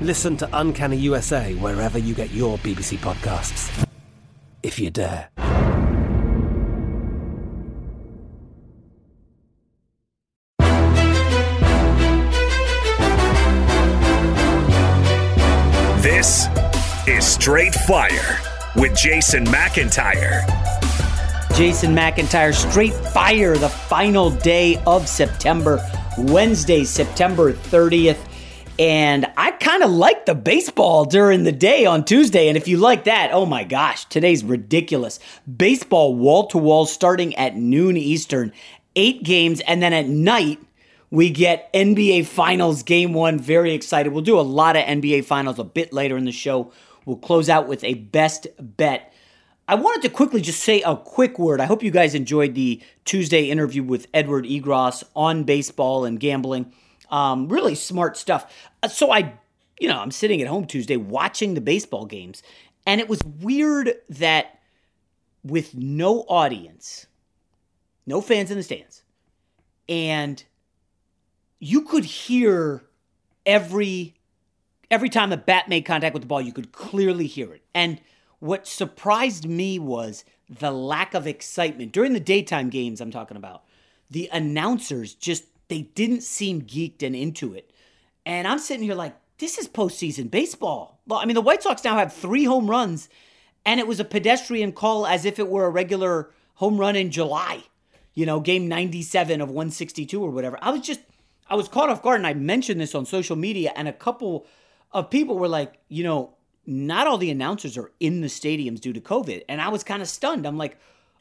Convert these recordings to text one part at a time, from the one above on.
Listen to Uncanny USA wherever you get your BBC podcasts, if you dare. This is Straight Fire with Jason McIntyre. Jason McIntyre, Straight Fire, the final day of September, Wednesday, September 30th. And I kind of like the baseball during the day on Tuesday. And if you like that, oh my gosh, today's ridiculous. Baseball wall to wall starting at noon Eastern, eight games. And then at night, we get NBA Finals game one. Very excited. We'll do a lot of NBA Finals a bit later in the show. We'll close out with a best bet. I wanted to quickly just say a quick word. I hope you guys enjoyed the Tuesday interview with Edward Egros on baseball and gambling. Um, really smart stuff. Uh, So I, you know, I'm sitting at home Tuesday watching the baseball games, and it was weird that with no audience, no fans in the stands, and you could hear every every time the bat made contact with the ball, you could clearly hear it. And what surprised me was the lack of excitement during the daytime games. I'm talking about the announcers just they didn't seem geeked and into it. And I'm sitting here like, this is postseason baseball. Well, I mean, the White Sox now have three home runs, and it was a pedestrian call as if it were a regular home run in July. You know, game 97 of 162 or whatever. I was just, I was caught off guard, and I mentioned this on social media, and a couple of people were like, you know, not all the announcers are in the stadiums due to COVID. And I was kind of stunned. I'm like,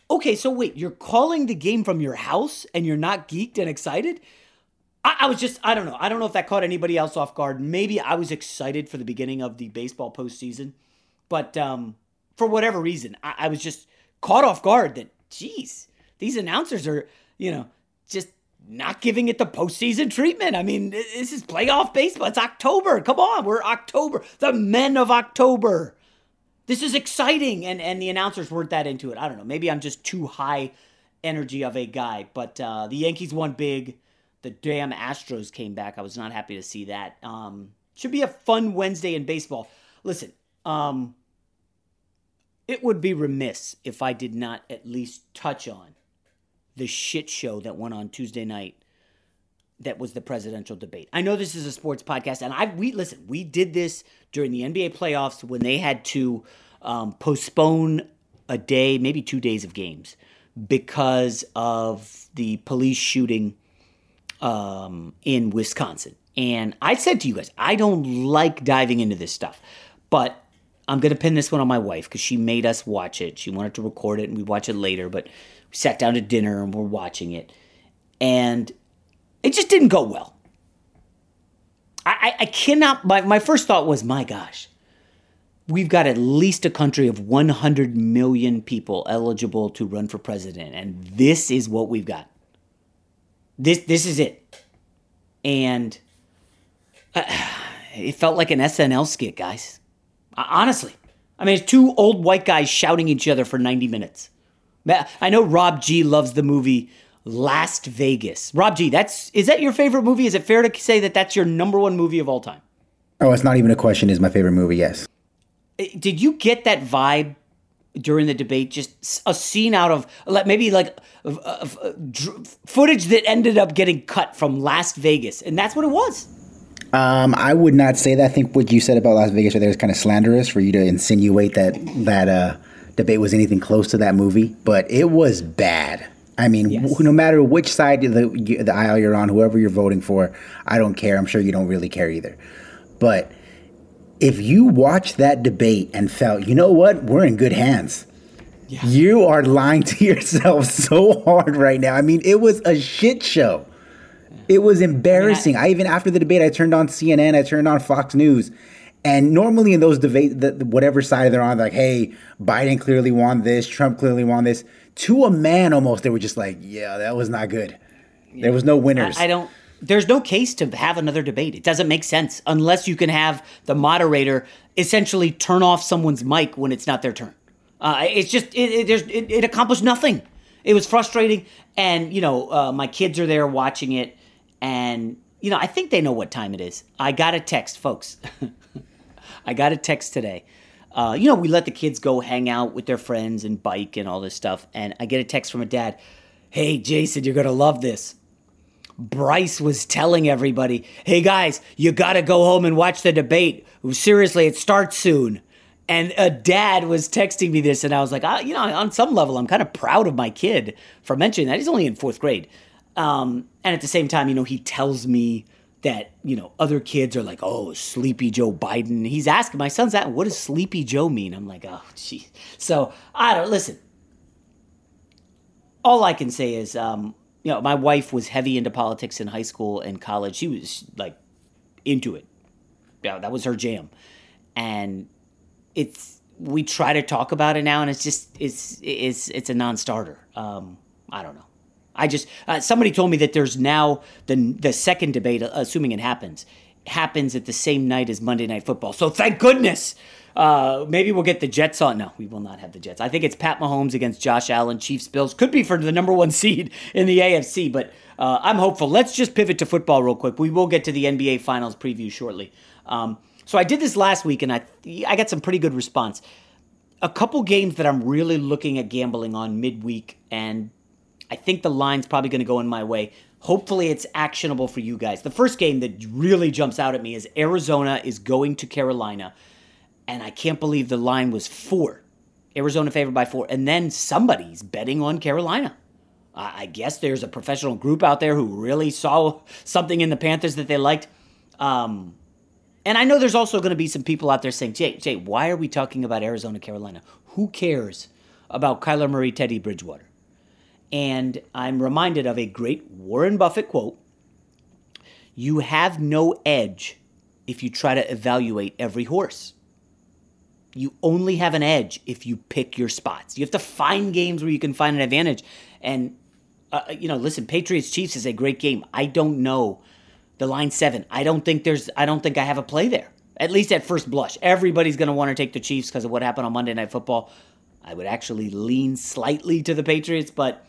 okay, so wait, you're calling the game from your house and you're not geeked and excited? I, I was just, I don't know. I don't know if that caught anybody else off guard. Maybe I was excited for the beginning of the baseball postseason. But um, for whatever reason, I, I was just caught off guard that, geez, these announcers are, you know, just not giving it the postseason treatment. I mean, this is playoff baseball. It's October. Come on, we're October. The men of October. This is exciting. And and the announcers weren't that into it. I don't know. Maybe I'm just too high energy of a guy. But uh, the Yankees won big. The damn Astros came back. I was not happy to see that. Um, should be a fun Wednesday in baseball. Listen, um, it would be remiss if I did not at least touch on the shit show that went on Tuesday night that was the presidential debate. I know this is a sports podcast, and I we listen. We did this during the NBA playoffs when they had to um, postpone a day, maybe two days of games because of the police shooting um, in Wisconsin. And I said to you guys, I don't like diving into this stuff, but I'm to pin this one on my wife because she made us watch it. She wanted to record it and we watch it later, but we sat down to dinner and we're watching it. And it just didn't go well. I, I, I cannot, my, my first thought was, my gosh, we've got at least a country of 100 million people eligible to run for president. And this is what we've got. This, this is it. And uh, it felt like an SNL skit, guys. Honestly. I mean, it's two old white guys shouting each other for 90 minutes. I know Rob G loves the movie Last Vegas. Rob G, that's is that your favorite movie? Is it fair to say that that's your number one movie of all time? Oh, it's not even a question. Is my favorite movie? Yes. Did you get that vibe during the debate? Just a scene out of like maybe like uh, footage that ended up getting cut from Last Vegas, and that's what it was. Um, I would not say that. I think what you said about Last Vegas right there is kind of slanderous for you to insinuate that that uh, debate was anything close to that movie. But it was bad. I mean, yes. no matter which side of the the aisle you're on, whoever you're voting for, I don't care. I'm sure you don't really care either. But if you watched that debate and felt, you know what, we're in good hands. Yeah. You are lying to yourself so hard right now. I mean, it was a shit show. It was embarrassing. I, mean, I, I, even after the debate, I turned on CNN, I turned on Fox News, and normally in those debates, the, whatever side they're on, like, hey, Biden clearly won this, Trump clearly won this. To a man, almost, they were just like, yeah, that was not good. Yeah. There was no winners. I, I don't. There's no case to have another debate. It doesn't make sense unless you can have the moderator essentially turn off someone's mic when it's not their turn. Uh, it's just it, it, it, it, accomplished nothing. It was frustrating, and you know uh, my kids are there watching it and, you know, I think they know what time it is. I got a text, folks. I got a text today. Uh, you know, we let the kids go hang out with their friends and bike and all this stuff. And I get a text from a dad Hey, Jason, you're going to love this. Bryce was telling everybody, hey guys, you got to go home and watch the debate. Seriously, it starts soon. And a dad was texting me this, and I was like, you know, on some level, I'm kind of proud of my kid for mentioning that. He's only in fourth grade. Um, and at the same time, you know, he tells me that, you know, other kids are like, oh, Sleepy Joe Biden. He's asking, my son's at, what does Sleepy Joe mean? I'm like, oh, gee. So I don't, listen, all I can say is, um, you know, my wife was heavy into politics in high school and college. She was like into it. Yeah, that was her jam. And it's, we try to talk about it now and it's just, it's, it's, it's a non-starter. Um, I don't know. I just uh, somebody told me that there's now the the second debate, uh, assuming it happens, happens at the same night as Monday Night Football. So thank goodness. Uh, maybe we'll get the Jets on. No, we will not have the Jets. I think it's Pat Mahomes against Josh Allen, Chiefs Bills. Could be for the number one seed in the AFC, but uh, I'm hopeful. Let's just pivot to football real quick. We will get to the NBA Finals preview shortly. Um, so I did this last week, and I I got some pretty good response. A couple games that I'm really looking at gambling on midweek, and I think the line's probably going to go in my way. Hopefully, it's actionable for you guys. The first game that really jumps out at me is Arizona is going to Carolina, and I can't believe the line was four. Arizona favored by four, and then somebody's betting on Carolina. I guess there's a professional group out there who really saw something in the Panthers that they liked. Um, and I know there's also going to be some people out there saying, Jay, Jay, why are we talking about Arizona, Carolina? Who cares about Kyler Murray, Teddy Bridgewater? And I'm reminded of a great Warren Buffett quote You have no edge if you try to evaluate every horse. You only have an edge if you pick your spots. You have to find games where you can find an advantage. And, uh, you know, listen, Patriots Chiefs is a great game. I don't know the line seven. I don't think there's, I don't think I have a play there, at least at first blush. Everybody's going to want to take the Chiefs because of what happened on Monday Night Football. I would actually lean slightly to the Patriots, but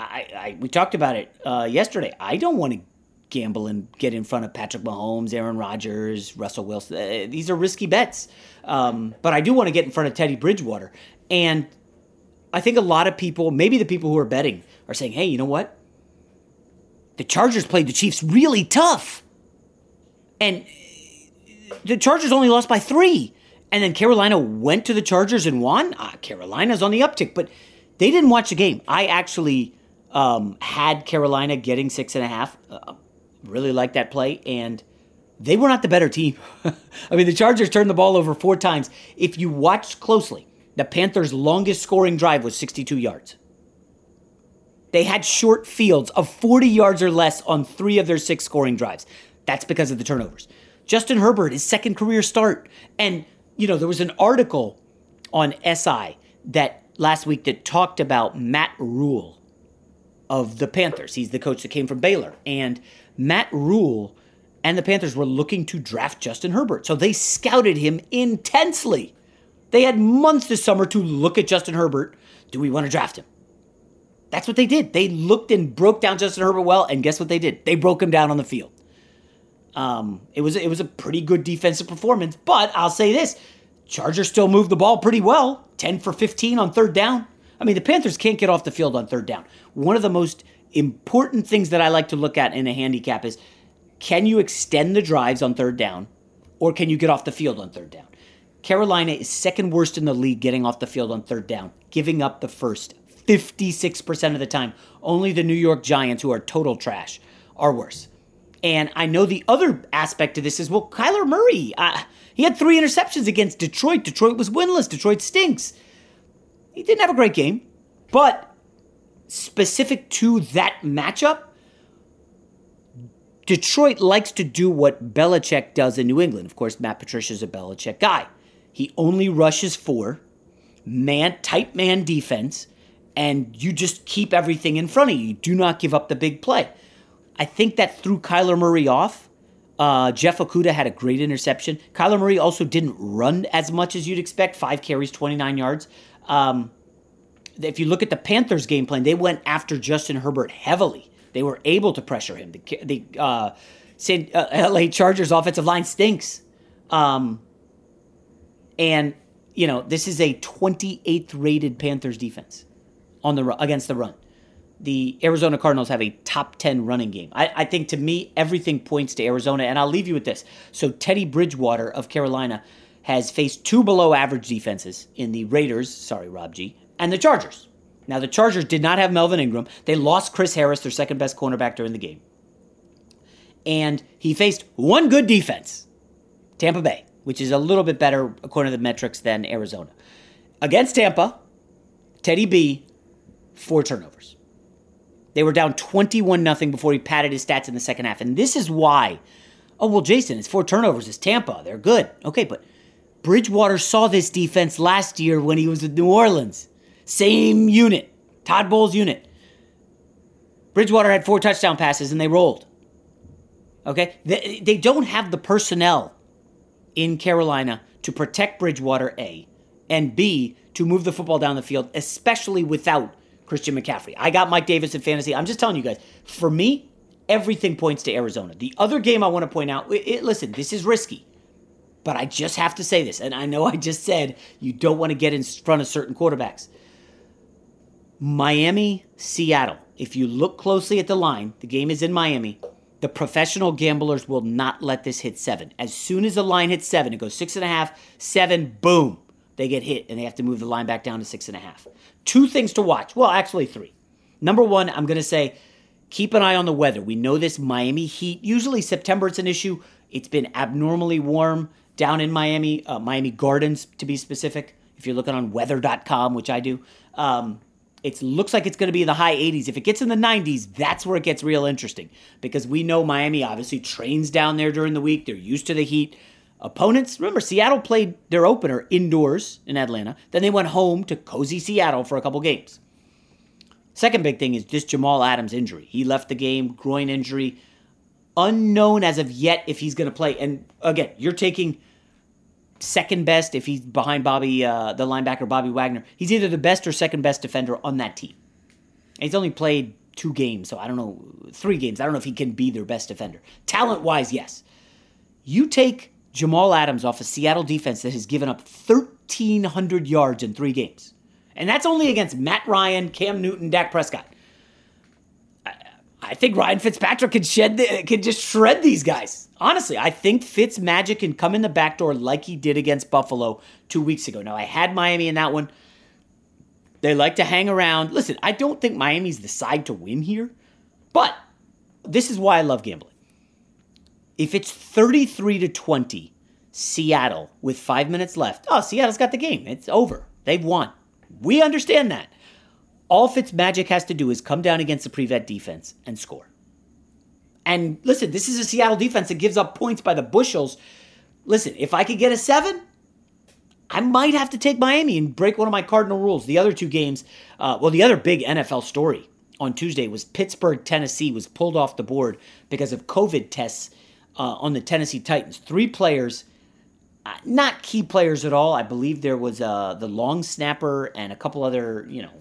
I, I we talked about it uh, yesterday. I don't want to gamble and get in front of Patrick Mahomes, Aaron Rodgers, Russell Wilson. Uh, these are risky bets. Um, but I do want to get in front of Teddy Bridgewater. And I think a lot of people, maybe the people who are betting, are saying, hey, you know what? the Chargers played the Chiefs really tough. And the Chargers only lost by three. And then Carolina went to the Chargers and won. Ah, Carolina's on the uptick, but they didn't watch the game. I actually um, had Carolina getting six and a half. Uh, really liked that play, and they were not the better team. I mean, the Chargers turned the ball over four times. If you watched closely, the Panthers' longest scoring drive was 62 yards. They had short fields of 40 yards or less on three of their six scoring drives. That's because of the turnovers. Justin Herbert, his second career start. And, you know, there was an article on SI that last week that talked about Matt Rhule of the Panthers. He's the coach that came from Baylor. And Matt Rhule and the Panthers were looking to draft Justin Herbert. So they scouted him intensely. They had months this summer to look at Justin Herbert. Do we want to draft him? That's what they did. They looked and broke down Justin Herbert well, and guess what they did? They broke him down on the field. Um, it was it was a pretty good defensive performance, but I'll say this: Chargers still moved the ball pretty well, ten for fifteen on third down. I mean, the Panthers can't get off the field on third down. One of the most important things that I like to look at in a handicap is can you extend the drives on third down, or can you get off the field on third down? Carolina is second worst in the league getting off the field on third down, giving up the first 56% of the time. Only the New York Giants, who are total trash, are worse. And I know the other aspect of this is well, Kyler Murray, uh, he had three interceptions against Detroit. Detroit was winless. Detroit stinks. He didn't have a great game, but specific to that matchup, Detroit likes to do what Belichick does in New England. Of course, Matt Patricia's a Belichick guy. He only rushes four, man, tight man defense, and you just keep everything in front of you. You do not give up the big play. I think that threw Kyler Murray off. Uh, Jeff Okudah had a great interception. Kyler Murray also didn't run as much as you'd expect five carries, 29 yards. Um, if you look at the Panthers' game plan, they went after Justin Herbert heavily. They were able to pressure him. The, the uh, uh, LA Chargers offensive line stinks. Um, and, you know, this is a 28th rated Panthers defense on the against the run. The Arizona Cardinals have a top 10 running game. I, I think to me, everything points to Arizona. And I'll leave you with this. So, Teddy Bridgewater of Carolina has faced two below average defenses in the Raiders, sorry, Rob G, and the Chargers. Now, the Chargers did not have Melvin Ingram. They lost Chris Harris, their second best cornerback during the game. And he faced one good defense, Tampa Bay, which is a little bit better according to the metrics than Arizona. Against Tampa, Teddy B four turnovers. They were down 21 0 before he padded his stats in the second half. And this is why, oh, well, Jason, it's four turnovers. It's Tampa. They're good. Okay, but Bridgewater saw this defense last year when he was with New Orleans. Same unit, Todd Bowles' unit. Bridgewater had four touchdown passes and they rolled. Okay? They, they don't have the personnel in Carolina to protect Bridgewater, A, and B, to move the football down the field, especially without Christian McCaffrey. I got Mike Davis in fantasy. I'm just telling you guys, for me, everything points to Arizona. The other game I want to point out, it, listen, this is risky, but I just have to say this. And I know I just said you don't want to get in front of certain quarterbacks. Miami, Seattle. If you look closely at the line, the game is in Miami. The professional gamblers will not let this hit seven. As soon as the line hits seven, it goes six and a half, seven, boom they get hit and they have to move the line back down to six and a half. Two things to watch. Well, actually, three. Number one, I'm going to say keep an eye on the weather. We know this Miami heat. Usually, September, it's an issue. It's been abnormally warm down in Miami, uh, Miami Gardens to be specific. If you're looking on weather.com, which I do, um, it looks like it's going to be the high 80s. If it gets in the 90s, that's where it gets real interesting because we know Miami obviously trains down there during the week. They're used to the heat opponents. Remember, Seattle played their opener indoors in Atlanta. Then they went home to cozy Seattle for a couple games. Second big thing is just Jamal Adams' injury. He left the game, groin injury, unknown as of yet if he's going to play. And again, you're taking second best if he's behind Bobby, uh, the linebacker Bobby Wagner. He's either the best or second best defender on that team. And he's only played two games, so I don't know, three games. I don't know if he can be their best defender. Talent wise, yes. You take Jamal Adams off a Seattle defense that has given up 1,300 yards in three games. And that's only against Matt Ryan, Cam Newton, Dak Prescott. I, I think Ryan Fitzpatrick could shed the, could just shred these guys. Honestly, I think Fitz magic can come in the back door like he did against Buffalo two weeks ago. Now I had Miami in that one. They like to hang around. Listen, I don't think Miami's the side to win here, but this is why I love gambling. If it's 33 to 20, Seattle with five minutes left, oh, Seattle's got the game. It's over. They've won. We understand that. All Fitz Magic has to do is come down against the prevent defense and score. And listen, this is a Seattle defense that gives up points by the bushels. Listen, if I could get a seven, I might have to take Miami and break one of my cardinal rules. The other two games, uh, well, the other big NFL story on Tuesday was Pittsburgh, Tennessee was pulled off the board because of COVID tests uh, on the Tennessee Titans. Three players, uh, not key players at all. I believe there was uh, the long snapper and a couple other, you know,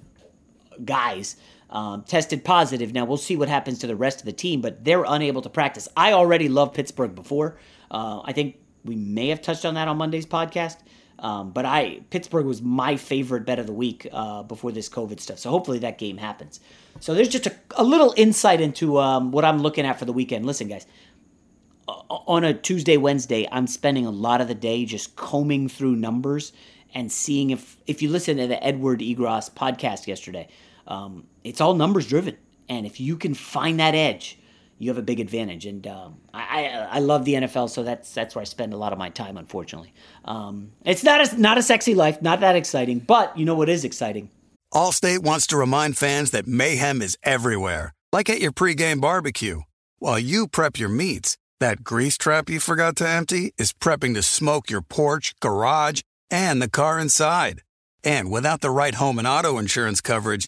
guys um, tested positive. Now we'll see what happens to the rest of the team, but they're unable to practice. I already love Pittsburgh before. Uh, I think we may have touched on that on Monday's podcast. Um, but I Pittsburgh was my favorite bet of the week uh, before this COVID stuff. So hopefully that game happens. So there's just a, a little insight into um, what I'm looking at for the weekend. Listen, guys, on a Tuesday, Wednesday, I'm spending a lot of the day just combing through numbers and seeing if if you listen to the Edward Egros podcast yesterday, um, it's all numbers driven. And if you can find that edge, you have a big advantage. And um, I, I, I love the NFL, so that's that's where I spend a lot of my time. Unfortunately, um, it's not a not a sexy life, not that exciting. But you know what is exciting? Allstate wants to remind fans that mayhem is everywhere, like at your pregame barbecue. While you prep your meats, that grease trap you forgot to empty is prepping to smoke your porch, garage, and the car inside. And without the right home and auto insurance coverage,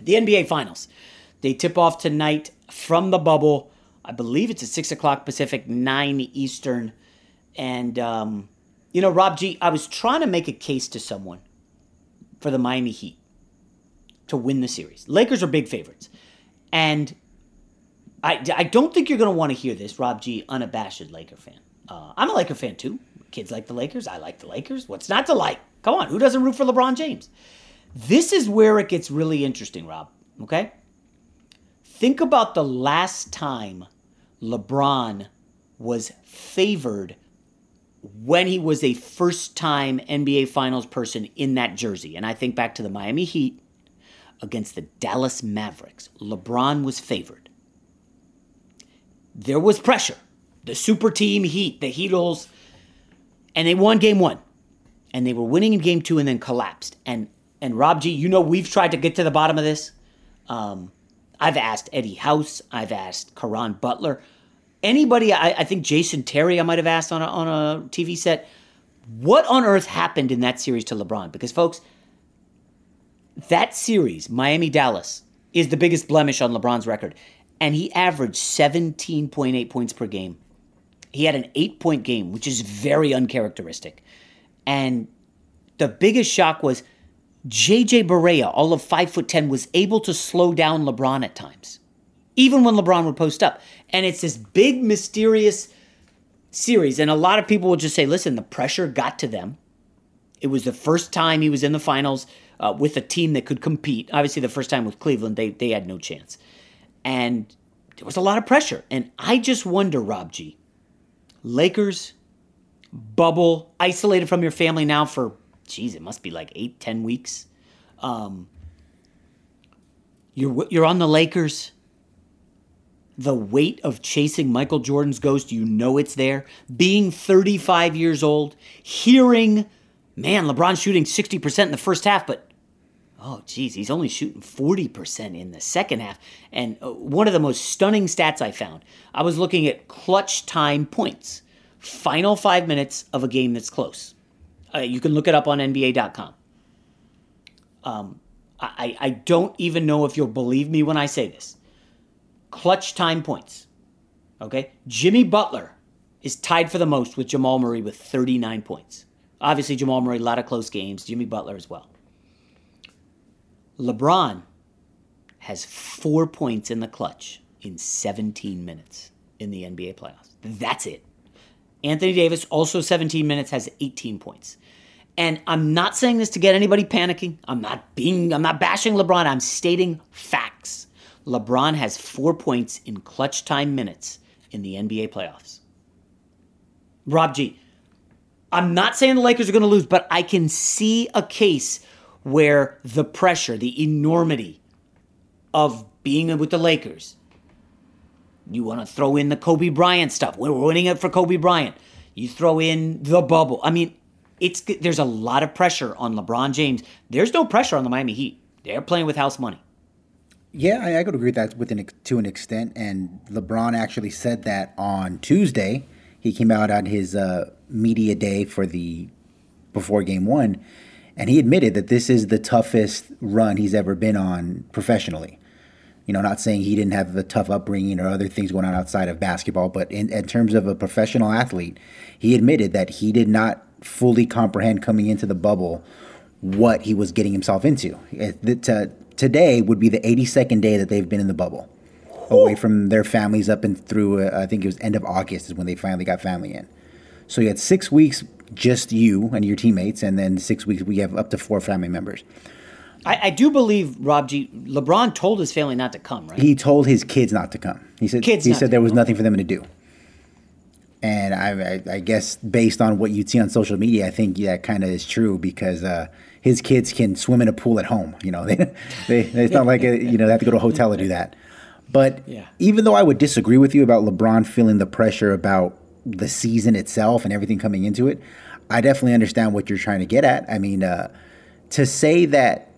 The NBA Finals. They tip off tonight from the bubble. I believe it's at 6 o'clock Pacific, 9 Eastern. And, um, you know, Rob G, I was trying to make a case to someone for the Miami Heat to win the series. Lakers are big favorites. And I, I don't think you're going to want to hear this, Rob G, unabashed Laker fan. Uh, I'm a Laker fan too. Kids like the Lakers. I like the Lakers. What's not to like? Come on, who doesn't root for LeBron James? This is where it gets really interesting, Rob. Okay? Think about the last time LeBron was favored when he was a first time NBA Finals person in that jersey. And I think back to the Miami Heat against the Dallas Mavericks. LeBron was favored. There was pressure. The super team Heat, the Heatles, and they won game one. And they were winning in game two and then collapsed. And and Rob G, you know we've tried to get to the bottom of this. Um, I've asked Eddie House, I've asked Caron Butler anybody, I, I think Jason Terry, I might have asked on a, on a TV set, what on earth happened in that series to LeBron? Because, folks, that series, Miami Dallas, is the biggest blemish on LeBron's record. And he averaged 17.8 points per game. He had an eight point game, which is very uncharacteristic. And the biggest shock was JJ Barea, all of five foot ten, was able to slow down LeBron at times even when LeBron would post up. And it's this big, mysterious series. And a lot of people will just say, listen, the pressure got to them. It was the first time he was in the finals uh, with a team that could compete. Obviously, the first time with Cleveland, they, they had no chance. And there was a lot of pressure. And I just wonder, Rob G, Lakers, bubble, isolated from your family now for, geez, it must be like eight, ten weeks. Um, you're, you're on the Lakers the weight of chasing Michael Jordan's ghost, you know it's there. Being 35 years old, hearing, man, LeBron shooting 60% in the first half, but oh, geez, he's only shooting 40% in the second half. And uh, one of the most stunning stats I found, I was looking at clutch time points, final five minutes of a game that's close. Uh, you can look it up on NBA.com. Um, I, I don't even know if you'll believe me when I say this clutch time points. Okay? Jimmy Butler is tied for the most with Jamal Murray with 39 points. Obviously, Jamal Murray, a lot of close games. Jimmy Butler as well. LeBron has four points in the clutch in 17 minutes in the NBA playoffs. That's it. Anthony Davis, also 17 minutes, has 18 points. And I'm not saying this to get anybody panicking. I'm not being, I'm not bashing LeBron. I'm stating facts. LeBron has four points in clutch time minutes in the NBA playoffs. Rob G, I'm not saying the Lakers are going to lose, but I can see a case where the pressure, the enormity of being with the Lakers, you want to throw in the Kobe Bryant stuff. We're winning it for Kobe Bryant. You throw in the bubble. I mean, it's there's a lot of pressure on LeBron James. There's no pressure on the Miami Heat. They're playing with house money. Yeah, I, I could agree with that with an, to an extent. And LeBron actually said that on Tuesday. He came out on his uh, media day for the before Game One, and he admitted that this is the toughest run he's ever been on professionally. You know, not saying he didn't have a tough upbringing or other things going on outside of basketball, but in, in terms of a professional athlete, he admitted that he did not fully comprehend coming into the bubble what he was getting himself into. Today would be the 82nd day that they've been in the bubble, away from their families up and through. Uh, I think it was end of August is when they finally got family in. So you had six weeks just you and your teammates, and then six weeks we have up to four family members. I, I, do believe Rob G. LeBron told his family not to come, right? He told his kids not to come. He said kids he said there was nothing for them to do. And I, I, I, guess based on what you'd see on social media, I think that kind of is true because uh, his kids can swim in a pool at home. You know, they, they, it's not like a, you know they have to go to a hotel to do that. But yeah. even though I would disagree with you about LeBron feeling the pressure about the season itself and everything coming into it, I definitely understand what you're trying to get at. I mean, uh, to say that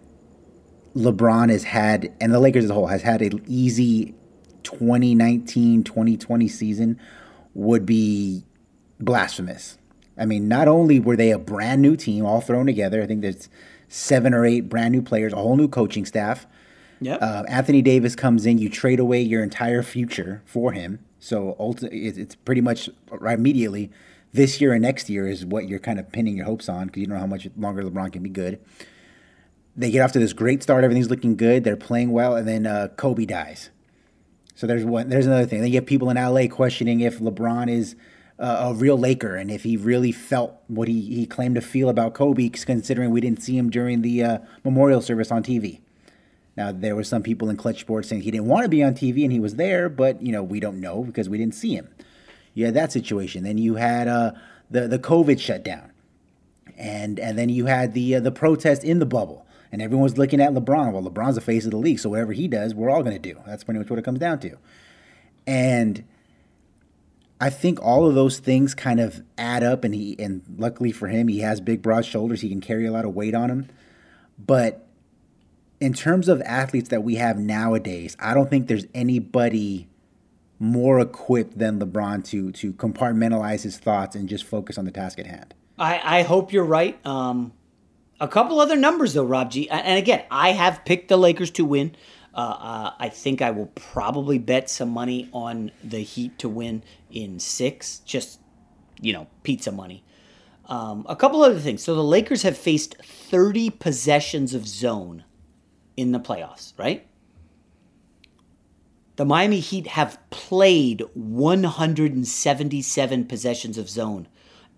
LeBron has had, and the Lakers as a whole, has had an easy 2019 2020 season would be blasphemous. I mean, not only were they a brand new team all thrown together, I think there's seven or eight brand new players, a whole new coaching staff. Yeah. Uh, Anthony Davis comes in, you trade away your entire future for him. So ultimately, it's pretty much right immediately this year and next year is what you're kind of pinning your hopes on because you don't know how much longer LeBron can be good. They get off to this great start, everything's looking good, they're playing well, and then uh, Kobe dies. So there's one. There's another thing. Then you have people in LA questioning if LeBron is uh, a real Laker and if he really felt what he, he claimed to feel about Kobe, considering we didn't see him during the uh, memorial service on TV. Now there were some people in Clutch Sports saying he didn't want to be on TV and he was there, but you know we don't know because we didn't see him. You had that situation. Then you had uh, the the COVID shutdown, and and then you had the uh, the protest in the bubble, and everyone was looking at LeBron. Well, LeBron's the face of the league, so whatever he does, we're all going to do. That's pretty much what it comes down to. And I think all of those things kind of add up, and he and luckily for him, he has big, broad shoulders. He can carry a lot of weight on him, but in terms of athletes that we have nowadays, I don't think there's anybody more equipped than LeBron to to compartmentalize his thoughts and just focus on the task at hand. I, I hope you're right. Um, a couple other numbers though, Rob G. And again, I have picked the Lakers to win. Uh, uh, I think I will probably bet some money on the Heat to win in six. Just you know, pizza money. Um, a couple other things. So the Lakers have faced 30 possessions of zone in the playoffs, right? The Miami Heat have played 177 possessions of zone,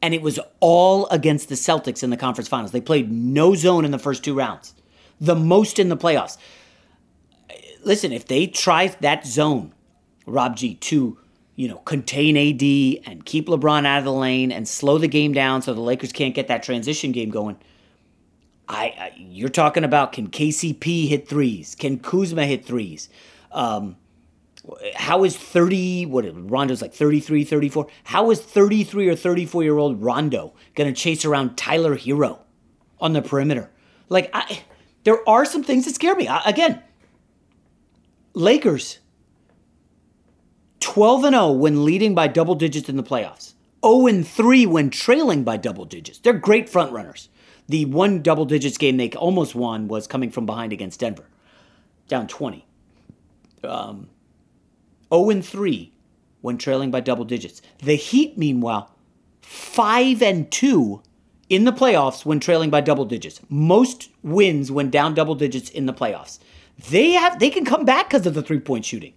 and it was all against the Celtics in the conference finals. They played no zone in the first two rounds, the most in the playoffs. Listen, if they try that zone, Rob G, to you know contain AD and keep LeBron out of the lane and slow the game down so the Lakers can't get that transition game going I, I, you're talking about can KCP hit threes? Can Kuzma hit threes? Um, how is 30 what Rondo's like 33 34 how is 33 or 34 year old Rondo going to chase around Tyler Herro on the perimeter? Like I, there are some things that scare me. I, again Lakers 12 and 0 when leading by double digits in the playoffs. 0 and 3 when trailing by double digits. They're great front runners the one double digits game they almost won was coming from behind against Denver, down 20. Um, 0 and 3 when trailing by double digits. The Heat, meanwhile, 5 and 2 in the playoffs when trailing by double digits. Most wins when down double digits in the playoffs. They have they can come back because of the three-point shooting.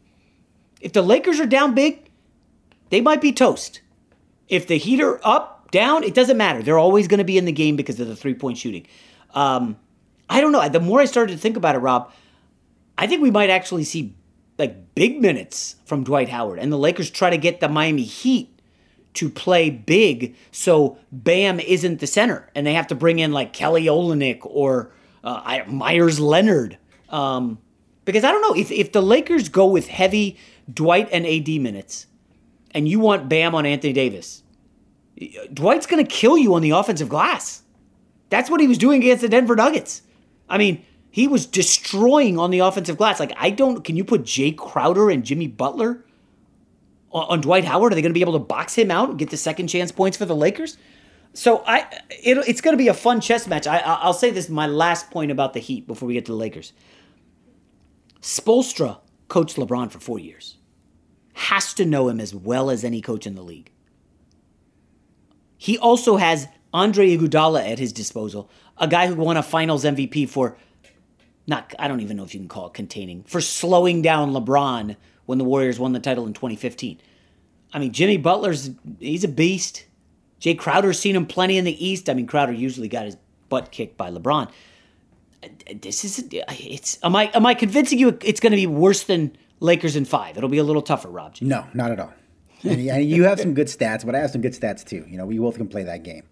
If the Lakers are down big, they might be toast. If the Heat are up, down, it doesn't matter. They're always going to be in the game because of the three point shooting. Um, I don't know. The more I started to think about it, Rob, I think we might actually see like big minutes from Dwight Howard, and the Lakers try to get the Miami Heat to play big, so Bam isn't the center, and they have to bring in like Kelly Olynyk or uh, Meyers Leonard. Um, because I don't know if if the Lakers go with heavy Dwight and AD minutes, and you want Bam on Anthony Davis, Dwight's going to kill you on the offensive glass. That's what he was doing against the Denver Nuggets. I mean, he was destroying on the offensive glass. Like, I don't. Can you put Jae Crowder and Jimmy Butler on, on Dwight Howard? Are they going to be able to box him out and get the second chance points for the Lakers? So I, it, it's going to be a fun chess match. I, I'll say this: my last point about the Heat before we get to the Lakers. Spoelstra coached LeBron for four years. Has to know him as well as any coach in the league. He also has Andre Iguodala at his disposal, a guy who won a Finals MVP for not I don't even know if you can call it containing for slowing down LeBron when the Warriors won the title in 2015. I mean, Jimmy Butler's he's a beast. Jae Crowder's seen him plenty in the East. I mean, Crowder usually got his butt kicked by LeBron. This is it's am I am I convincing you it's going to be worse than Lakers in 5? It'll be a little tougher, Rob. No, not at all and, you have some good stats, but I have some good stats too. You know, we both can play that game.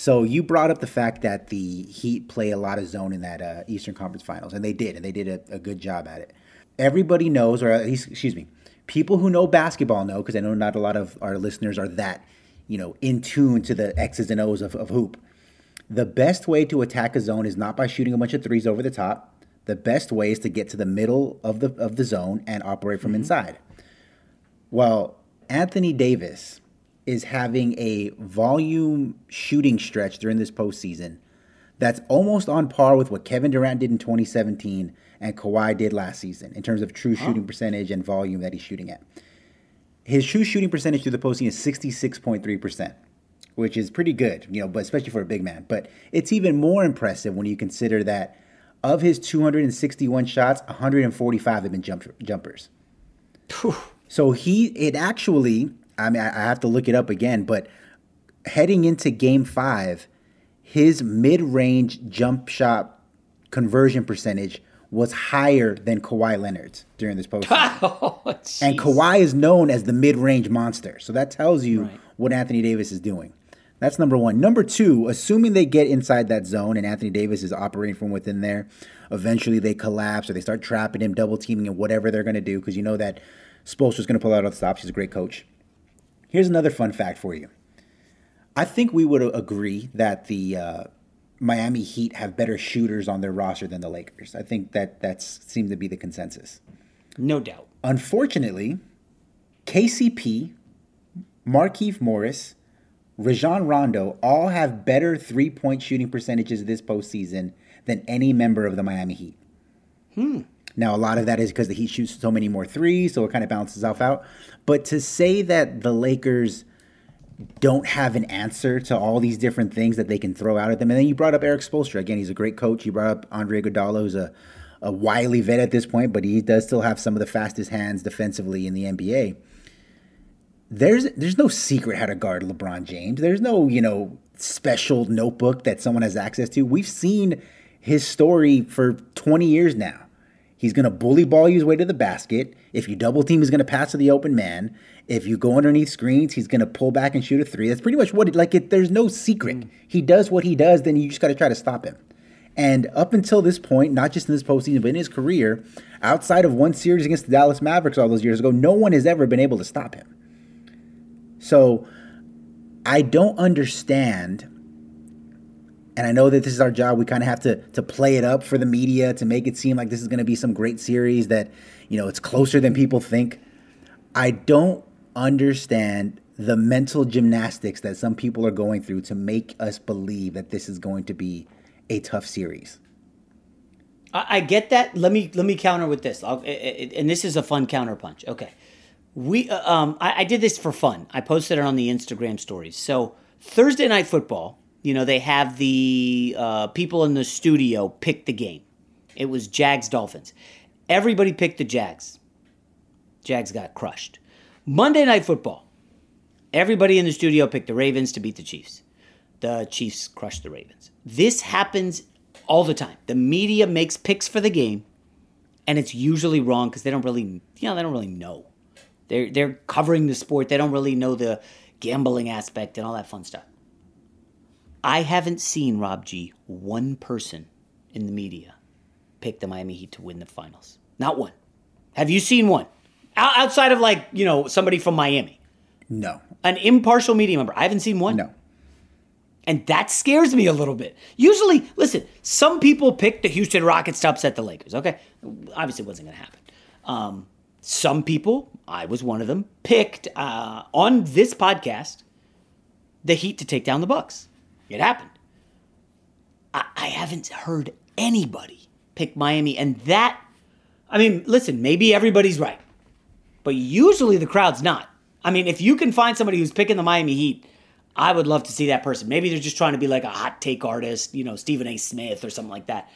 So you brought up the fact that the Heat play a lot of zone in that uh, Eastern Conference Finals, and they did, and they did a, a, good job at it. Everybody knows, or at least, excuse me, people who know basketball know, because I know not a lot of our listeners are that, you know, in tune to the X's and O's of, of hoop. The best way to attack a zone is not by shooting a bunch of threes over the top. The best way is to get to the middle of the of the zone and operate from mm-hmm. inside. Well, Anthony Davis is having a volume shooting stretch during this postseason that's almost on par with what Kevin Durant did in 2017 and Kawhi did last season in terms of true shooting percentage and volume that he's shooting at. His true shooting percentage through the postseason is 66.3%, which is pretty good, you know, but especially for a big man. But it's even more impressive when you consider that of his 261 shots, 145 have been jump, jumpers. So he, it actually, I mean, I have to look it up again, but heading into game five, his mid range jump shot conversion percentage was higher than Kawhi Leonard's during this postseason. Oh, and Kawhi is known as the mid range monster. So that tells you what Anthony Davis is doing. That's number one. Number two, assuming they get inside that zone and Anthony Davis is operating from within there, eventually they collapse or they start trapping him, double teaming him, whatever they're going to do, because you know that Spoelstra's going to pull out all the stops. He's a great coach. Here's another fun fact for you. I think we would agree that the uh, Miami Heat have better shooters on their roster than the Lakers. I think that that seems to be the consensus. No doubt. Unfortunately, KCP, Markieff Morris, Rajon Rondo all have better three point shooting percentages this postseason than any member of the Miami Heat. Hmm. Now, a lot of that is because the Heat shoots so many more threes, so it kind of balances itself out. But to say that the Lakers don't have an answer to all these different things that they can throw out at them, and then you brought up Erik Spoelstra again. He's a great coach. You brought up Andre Iguodala, who's a a wily vet at this point, but he does still have some of the fastest hands defensively in the NBA. There's there's no secret how to guard LeBron James. There's no, you know, special notebook that someone has access to. We've seen his story for 20 years now. He's going to bully ball you his way to the basket. If you double team, he's going to pass to the open man. If you go underneath screens, he's going to pull back and shoot a three. That's pretty much what it like. It, there's no secret. Mm. He does what he does. Then you just got to try to stop him. And up until this point, not just in this postseason, but in his career, outside of one series against the Dallas Mavericks all those years ago, no one has ever been able to stop him. So I don't understand. And I know that this is our job. We kind of have to to play it up for the media to make it seem like this is going to be some great series that, you know, it's closer than people think. I don't understand the mental gymnastics that some people are going through to make us believe that this is going to be a tough series. I, get that. Let me let me counter with this, I'll, and this is a fun counterpunch. Okay, we uh, um I, I did this for fun. I posted it on the Instagram stories. So Thursday night football, you know, they have the uh, people in the studio pick the game. It was Jags Dolphins. Everybody picked the Jags. Jags got crushed. Monday night football. Everybody in the studio picked the Ravens to beat the Chiefs. The Chiefs crushed the Ravens. This happens all the time. The media makes picks for the game, and it's usually wrong because they don't really, you know, they don't really know. They're they're covering the sport. They don't really know the gambling aspect and all that fun stuff. I haven't seen Rob G one person in the media pick the Miami Heat to win the finals. Not one. Have you seen one? O- outside of like, you know, somebody from Miami. No. An impartial media member. I haven't seen one. No. And that scares me a little bit. Usually, listen, some people pick the Houston Rockets to upset the Lakers. Okay. Obviously, it wasn't going to happen. Um, some people, I was one of them, picked uh, on this podcast the Heat to take down the Bucks. It happened. I, I haven't heard anybody pick Miami, and that, I mean, listen, maybe everybody's right, but usually the crowd's not. I mean, if you can find somebody who's picking the Miami Heat, I would love to see that person. Maybe they're just trying to be like a hot take artist, you know, Stephen A. Smith or something like that.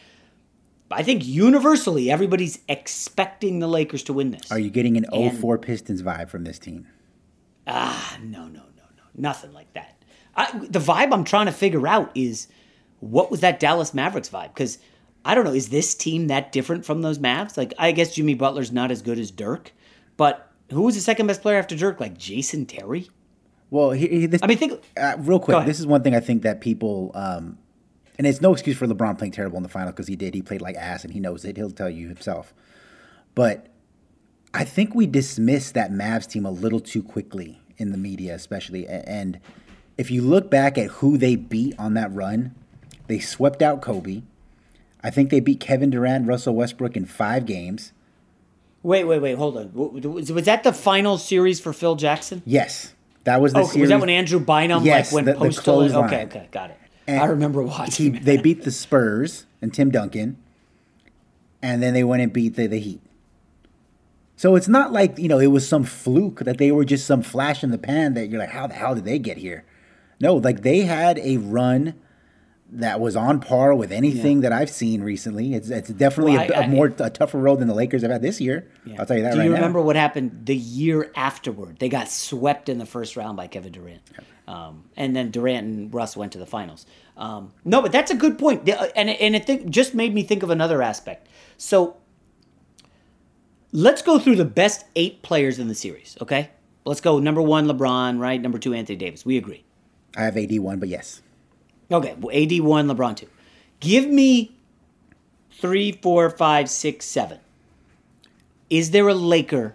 But I think universally, everybody's expecting the Lakers to win this. Are you getting an And- 04 Pistons vibe from this team? Ah, no, no, no, no, nothing like that. I, the vibe I'm trying to figure out is what was that Dallas Mavericks vibe? Because I don't know, is this team that different from those Mavs? Like, I guess Jimmy Butler's not as good as Dirk, but who was the second best player after Dirk? Like Jason Terry? Well, he, he- this, I mean, think uh, real quick. This is one thing I think that people, um, and it's no excuse for LeBron playing terrible in the final because he did. He played like ass, and he knows it. He'll tell you himself. But I think we dismiss that Mavs team a little too quickly in the media, especially. And if you look back at who they beat on that run, they swept out Kobe. I think they beat Kevin Durant, Russell Westbrook in five games. Wait, wait, wait, hold on. Was that the final series for Phil Jackson? Yes, that was the Oh, series. was that when Andrew Bynum Yes, like went the- the postal? clothesline. okay, okay, got it. And I remember watching. he- they beat the Spurs and Tim Duncan, and then they went and beat the, the Heat. So it's not like you know it was some fluke that they were just some flash in the pan that you're like, how the hell did they get here? No, like they had a run that was on par with anything that I've seen recently. It's it's definitely Well, a, I- a more a tougher road than the Lakers have had this year. I'll tell you that Do right you now. remember what happened the year afterward? They got swept in the first round by Kevin Durant. Um, and then Durant and Russ went to the finals. Um, no, but that's a good point. Uh, And, and it think, just made me think of another aspect. So let's go through the best eight players in the series, okay? Let's go number one, LeBron, right? Number two, Anthony Davis. We agree. I have AD one, but yes. Okay, well, AD one, LeBron two. Give me three, four, five, six, seven. Is there a Laker,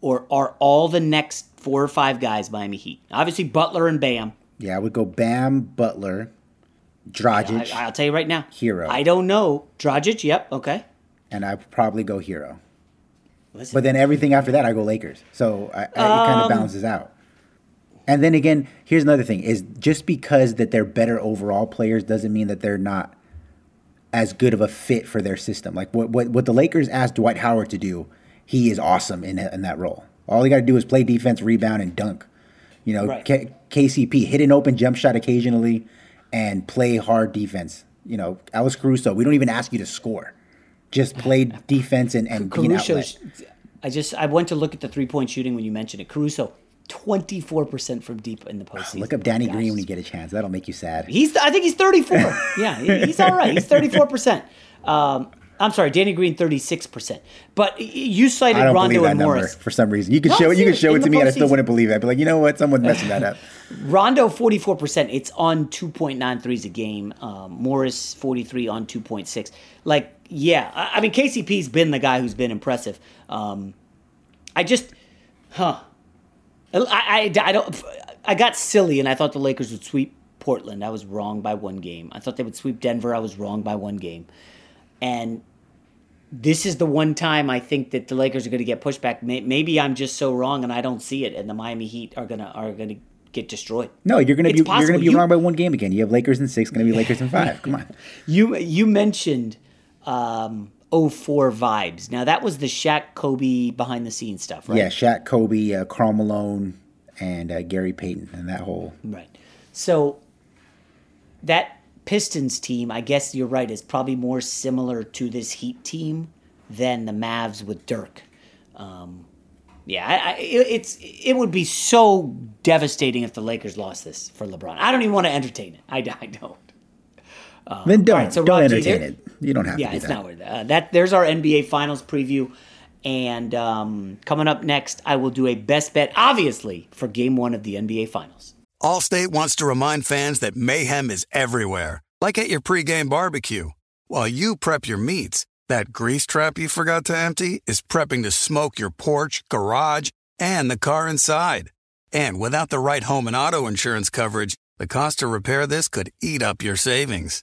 or are all the next four or five guys Miami Heat? Obviously, Butler and Bam. Yeah, I would go Bam, Butler, Dragic, I, will tell you right now. Herro. I don't know. Dragic, yep, okay. and I'd probably go Herro. Listen. But then everything after that, I go Lakers. So I, I, it kind of Um, balances out. And then again, here's another thing: is just because that they're better overall players doesn't mean that they're not as good of a fit for their system. Like what what, what the Lakers asked Dwight Howard to do, he is awesome in in that role. All he got to do is play defense, rebound, and dunk. You know, Right. K- KCP hit an open jump shot occasionally and play hard defense. You know, Alex Caruso, we don't even ask you to score. Just play defense and, and be an outlet. Caruso's. I just I went to look at the three point shooting when you mentioned it. Caruso, twenty four percent from deep in the postseason. Look up Danny Green when you get a chance. That'll make you sad. He's I think he's 34. yeah, he's all right. He's 34%. Um, I'm sorry, Danny Green 36%. But you cited Rondo and Morris. for some reason. You could No, show it. You serious, show it to me, and I still wouldn't believe it. I'd be like, you know what? Someone's messing that up. Rondo 44%. It's on 2.9 threes a game. Um, Morris 43 on 2.6. Like, yeah. I, I mean, KCP's been the guy who's been impressive. Um, I just, huh. I, I, I don't. I got silly, and I thought the Lakers would sweep Portland. I was wrong by one game. I thought they would sweep Denver. I was wrong by one game. And this is the one time I think that the Lakers are going to get pushback. Maybe I'm just so wrong, and I don't see it. And the Miami Heat are gonna are gonna get destroyed. No, you're gonna It's be you're gonna be You- wrong by one game again. You have Lakers in six, gonna be Lakers in five. Come on. You you mentioned um, 04 vibes. Now that was the Shaq Kobe behind the scenes stuff, right? Yeah, Shaq, Kobe, uh, Malone, and uh, Gary Payton, and that whole. Right. So that Pistons team, I guess you're right, is probably more similar to this Heat team than the Mavs with Dirk. Um, yeah, I, I, it- it's it would be so devastating if the Lakers lost this for LeBron. I don't even want to entertain it. I, I don't. Um, then don't all right, so don't Rob G, entertain it. You don't have yeah, to Yeah, it's that. not worth it. Uh, that there's our NBA Finals preview, and um, coming up next, I will do a best bet, obviously, for Game One of the NBA Finals. Allstate wants to remind fans that mayhem is everywhere, like at your pregame barbecue. While you prep your meats, that grease trap you forgot to empty is prepping to smoke your porch, garage, and the car inside. And without the right home and auto insurance coverage, the cost to repair this could eat up your savings.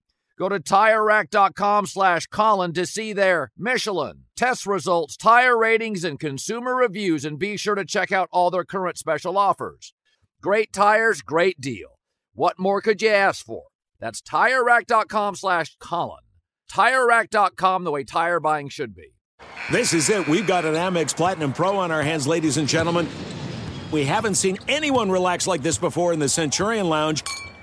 Go to TireRack.com slash Colin to see their Michelin, test results, tire ratings, and consumer reviews, and be sure to check out all their current special offers. Great tires, great deal. What more could you ask for? That's TireRack.com slash Colin. TireRack.com, the way tire buying should be. This is it. We've got an Amex Platinum Pro on our hands, ladies and gentlemen. We haven't seen anyone relax like this before in the Centurion Lounge.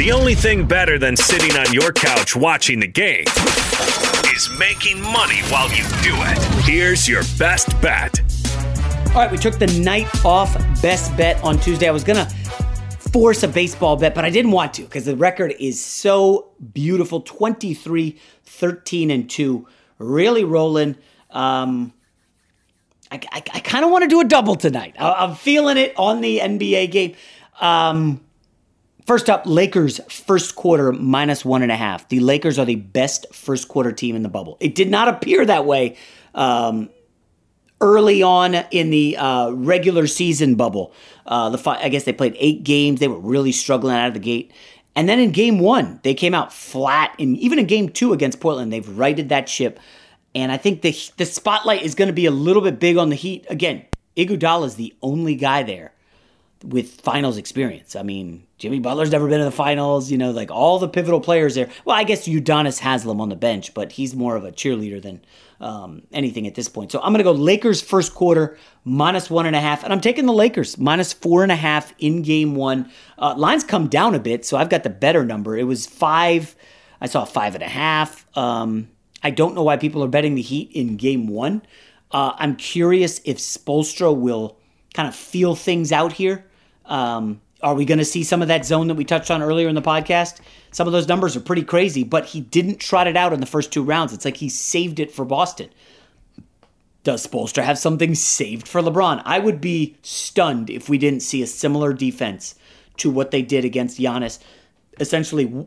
The only thing better than sitting on your couch watching the game is making money while you do it. Here's your best bet. All right, we took the night off best bet on Tuesday. I was going to force a baseball bet, but I didn't want to because the record is so beautiful 23, 13, and 2. Really rolling. Um, I, I, I kind of want to do a double tonight. I, am feeling it on the NBA game. Um, First up, Lakers first quarter minus one and a half. The Lakers are the best first quarter team in the bubble. It did not appear that way um, early on in the uh, regular season bubble. Uh, the fi- I guess they played eight games. They were really struggling out of the gate. And then in game one, they came out flat. And even in game two against Portland, they've righted that ship. And I think the, the spotlight is going to be a little bit big on the Heat. Again, Iguodala is the only guy there with finals experience. I mean, Jimmy Butler's never been to the finals, you know, like all the pivotal players there. Well, I guess Udonis Haslem on the bench, but he's more of a cheerleader than um, anything at this point. So I'm going to go Lakers first quarter minus one and a half, and I'm taking the Lakers minus four and a half in game one. Uh, lines come down a bit, so I've got the better number. It was five. I saw five and a half. Um, I don't know why people are betting the Heat in game one. Uh, I'm curious if Spoelstra will kind of feel things out here um, are we going to see some of that zone that we touched on earlier in the podcast? Some of those numbers are pretty crazy, but he didn't trot it out in the first two rounds. It's like he saved it for Boston. Does Spoelstra have something saved for LeBron? I would be stunned if we didn't see a similar defense to what they did against Giannis. Essentially,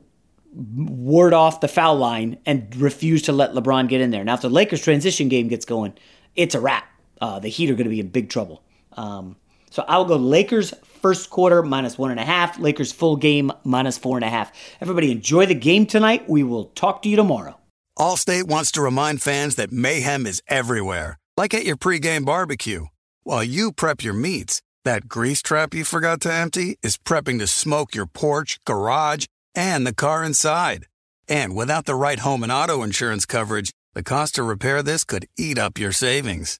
ward off the foul line and refuse to let LeBron get in there. Now, if the Lakers transition game gets going, it's a wrap. Uh, the Heat are going to be in big trouble. Um, so I'll go Lakers first quarter minus one and a half, Lakers full game minus four and a half. Everybody enjoy the game tonight. We will talk to you tomorrow. Allstate wants to remind fans that mayhem is everywhere, like at your pregame barbecue. While you prep your meats, that grease trap you forgot to empty is prepping to smoke your porch, garage, and the car inside. And without the right home and auto insurance coverage, the cost to repair this could eat up your savings.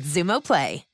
Xumo Play.